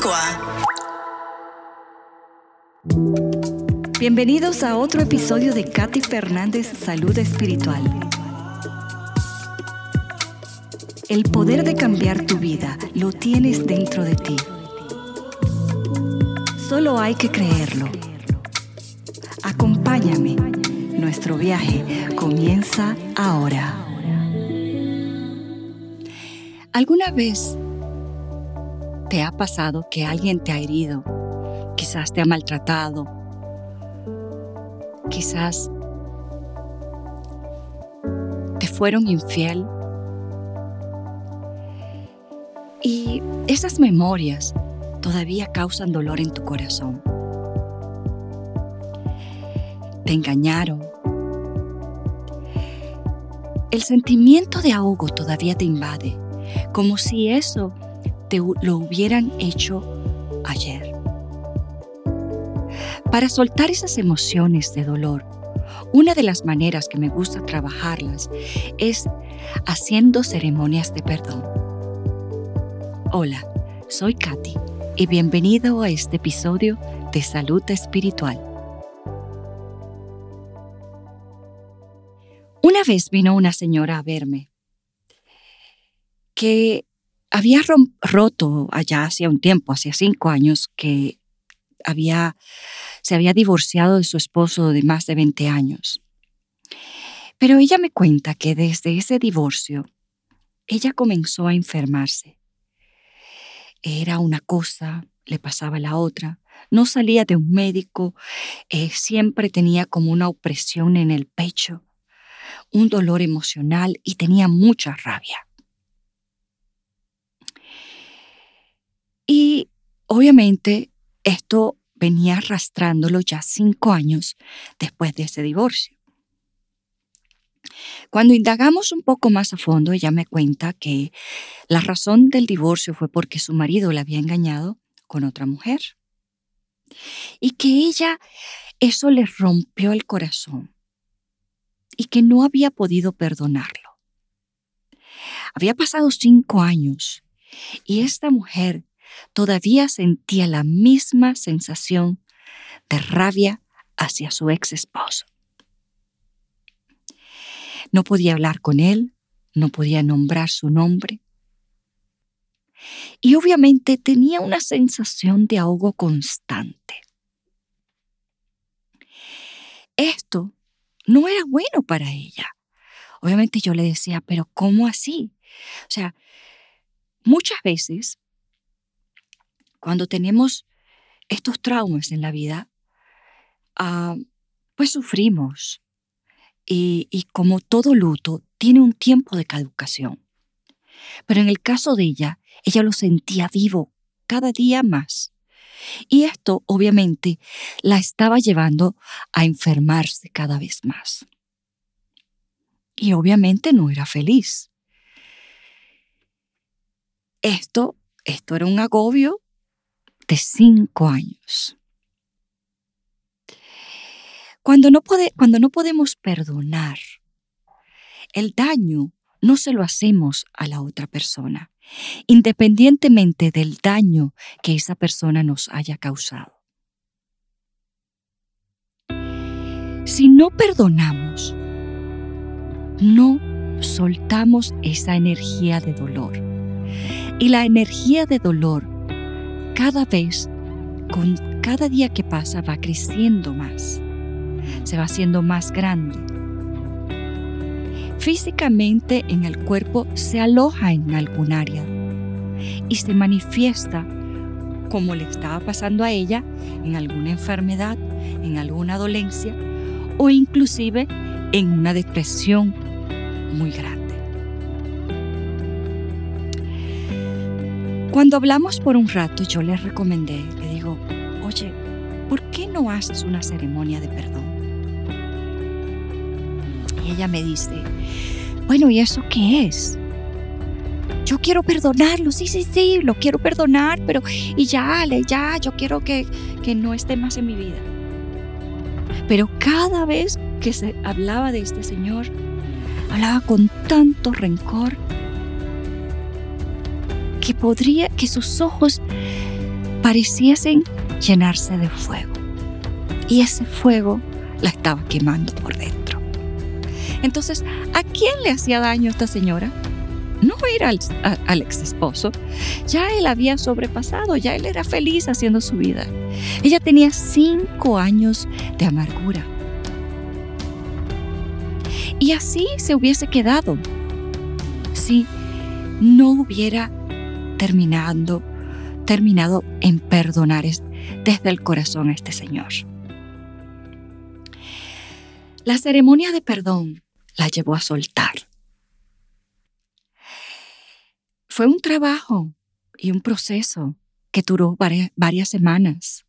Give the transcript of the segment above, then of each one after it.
agua. Bienvenidos a otro episodio de Katy Fernández Salud Espiritual. El poder de cambiar tu vida lo tienes dentro de ti. Solo hay que creerlo. Acompáñame. Nuestro viaje comienza ahora. ¿Alguna vez te ha pasado que alguien te ha herido? Quizás te ha maltratado. Quizás te fueron infiel. Y esas memorias todavía causan dolor en tu corazón. Te engañaron. El sentimiento de ahogo todavía te invade, como si eso lo hubieran hecho ayer. Para soltar esas emociones de dolor, una de las maneras que me gusta trabajarlas es haciendo ceremonias de perdón. Hola, soy Katy y bienvenido a este episodio de Salud Espiritual. Una vez vino una señora a verme que había roto allá hacía un tiempo, hacía cinco años, que había, se había divorciado de su esposo de más de 20 años. Pero ella me cuenta que desde ese divorcio, ella comenzó a enfermarse. Era una cosa, le pasaba la otra, no salía de un médico, eh, siempre tenía como una opresión en el pecho, un dolor emocional y tenía mucha rabia. Y obviamente esto venía arrastrándolo ya cinco años después de ese divorcio. Cuando indagamos un poco más a fondo, ella me cuenta que la razón del divorcio fue porque su marido la había engañado con otra mujer y que ella eso le rompió el corazón y que no había podido perdonarlo. Había pasado cinco años y esta mujer todavía sentía la misma sensación de rabia hacia su ex esposo. No podía hablar con él, no podía nombrar su nombre. Y obviamente tenía una sensación de ahogo constante. Esto no era bueno para ella. Obviamente yo le decía, pero ¿cómo así? O sea, muchas veces cuando tenemos estos traumas en la vida, ah, pues sufrimos. Y, y como todo luto, tiene un tiempo de caducación. Pero en el caso de ella, ella lo sentía vivo cada día más. Y esto obviamente la estaba llevando a enfermarse cada vez más. Y obviamente no era feliz. Esto, esto era un agobio de cinco años. Cuando no, cuando no podemos perdonar, el daño no se lo hacemos a la otra persona, independientemente del daño que esa persona nos haya causado. Si no perdonamos, no soltamos esa energía de dolor. Y la energía de dolor cada vez, con cada día que pasa, va creciendo más, se va haciendo más grande. Físicamente en el cuerpo se aloja en algún área y se manifiesta como le estaba pasando a ella en alguna enfermedad, en alguna dolencia o inclusive en una depresión muy grande. Cuando hablamos por un rato, yo le recomendé, le digo, oye, ¿por qué no haces una ceremonia de perdón? Y ella me dice, bueno, ¿y eso qué es? Yo quiero perdonarlo, sí, sí, sí, lo quiero perdonar, pero y ya, ya, yo quiero que, que no esté más en mi vida. Pero cada vez que se hablaba de este señor, hablaba con tanto rencor que podría, que sus ojos pareciesen llenarse de fuego. Y ese fuego la estaba quemando por dentro. Entonces, ¿a quién le hacía daño esta señora? No era al, al ex esposo. Ya él había sobrepasado, ya él era feliz haciendo su vida. Ella tenía cinco años de amargura. Y así se hubiese quedado si no hubiera terminado, terminado en perdonar desde el corazón a este Señor. La ceremonia de perdón la llevó a soltar. Fue un trabajo y un proceso que duró varias, semanas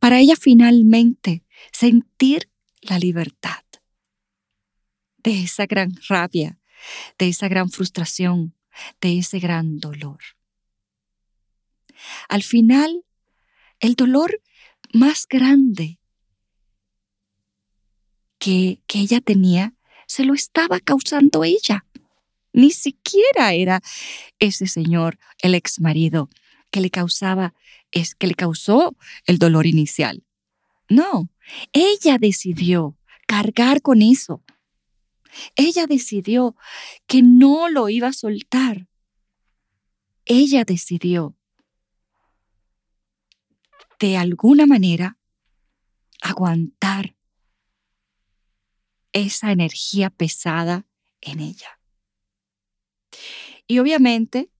para ella finalmente sentir la libertad de esa gran rabia, de esa gran frustración, de ese gran dolor. Al final, el dolor más grande que, que ella tenía se lo estaba causando ella. Ni siquiera era ese señor, el ex marido, que le causaba, es que le causó el dolor inicial. No, ella decidió cargar con eso. Ella decidió que no lo iba a soltar. Ella decidió de alguna manera aguantar esa energía pesada en ella. Y obviamente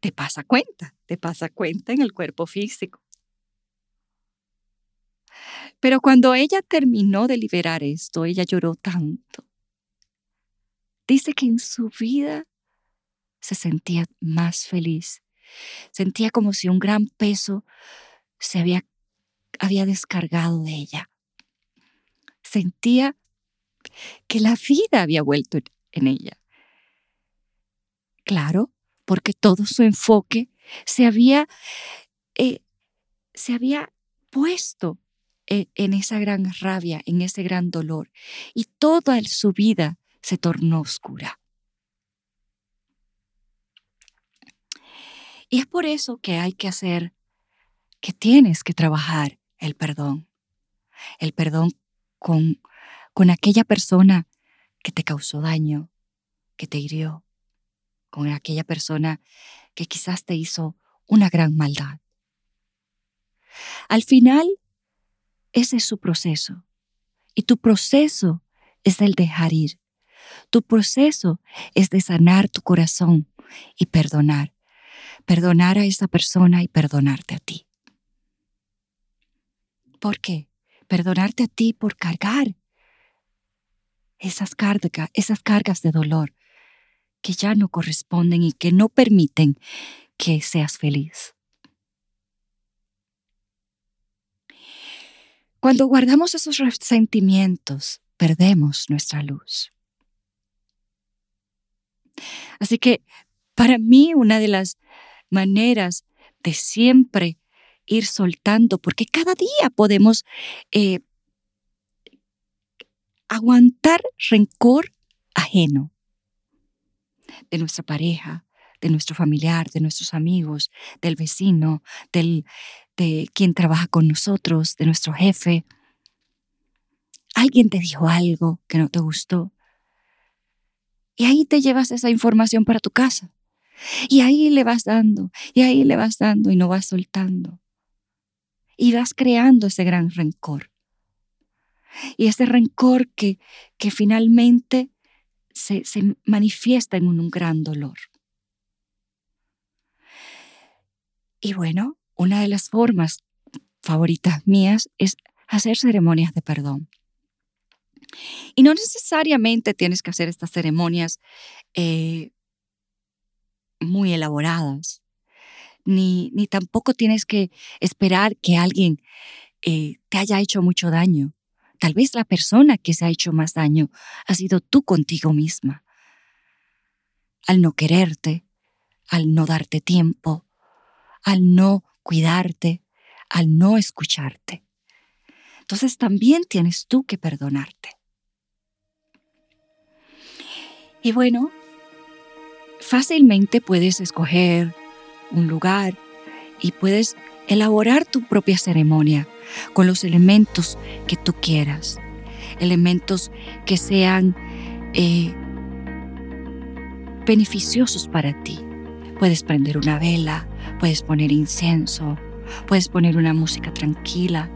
te pasa cuenta, te pasa cuenta en el cuerpo físico. Pero cuando ella terminó de liberar esto, ella lloró tanto. Dice que en su vida se sentía más feliz. Sentía como si un gran peso se había, había descargado de ella. Sentía que la vida había vuelto en ella. Claro, porque todo su enfoque se había, eh, se había puesto e, en esa gran rabia, en ese gran dolor, y toda su vida se tornó oscura. Y es por eso que hay que hacer, que tienes que trabajar el perdón. El perdón con, con aquella persona que te causó daño, que te hirió, con aquella persona que quizás te hizo una gran maldad. Al final, ese es su proceso. Y tu proceso es el dejar ir. Tu proceso es de sanar tu corazón y perdonar. Perdonar a esa persona y perdonarte a ti. ¿Por qué? Perdonarte a ti por cargar esas, cargas, esas cargas de dolor que ya no corresponden y que no permiten que seas feliz. Cuando guardamos esos resentimientos, perdemos nuestra luz. Así que para mí una de las maneras de siempre ir soltando, porque cada día podemos eh, aguantar rencor ajeno de nuestra pareja, de nuestro familiar, de nuestros amigos, del vecino, del, de quien trabaja con nosotros, de nuestro jefe. Alguien te dijo algo que no te gustó. Y ahí te llevas esa información para tu casa. Y ahí le vas dando, y ahí le vas dando y no vas soltando. Y vas creando ese gran rencor. Y ese rencor que, que finalmente se, se manifiesta en un gran dolor. Y bueno, una de las formas favoritas mías es hacer ceremonias de perdón. Y no necesariamente tienes que hacer estas ceremonias eh, muy elaboradas, ni, ni, tampoco tienes que esperar que alguien eh, te haya hecho mucho daño. Tal vez la persona que se ha hecho más daño ha sido tú contigo misma. Al no quererte, al no darte tiempo, al no cuidarte, al no escucharte. Entonces también tienes tú que perdonarte. Y bueno, fácilmente puedes escoger un lugar y puedes elaborar tu propia ceremonia con los elementos que tú quieras, elementos que sean eh, beneficiosos para ti. Puedes prender una vela, puedes poner incienso, puedes poner una música tranquila,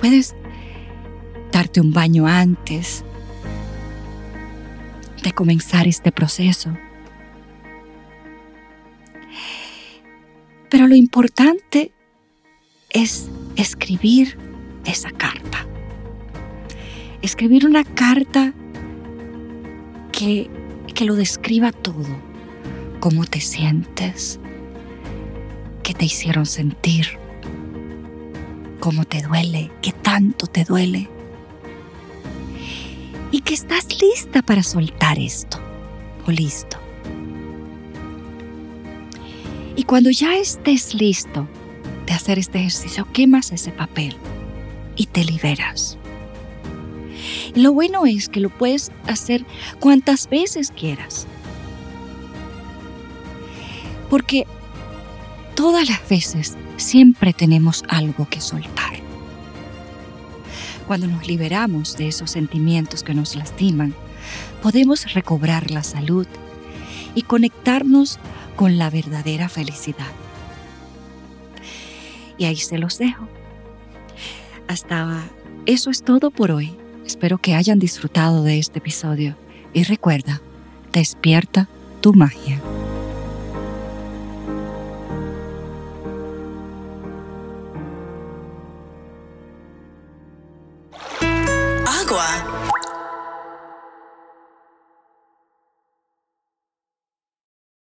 puedes darte un baño antes de comenzar este proceso. Pero lo importante es escribir esa carta. Escribir una carta que, que lo describa todo. Cómo te sientes, qué te hicieron sentir, cómo te duele, qué tanto te duele. Y que estás lista para soltar esto o listo. Y cuando ya estés listo de hacer este ejercicio, quemas ese papel y te liberas. Lo bueno es que lo puedes hacer cuantas veces quieras. Porque todas las veces siempre tenemos algo que soltar. Cuando nos liberamos de esos sentimientos que nos lastiman, podemos recobrar la salud y conectarnos con la verdadera felicidad. Y ahí se los dejo. Hasta eso es todo por hoy. Espero que hayan disfrutado de este episodio y recuerda, despierta tu magia.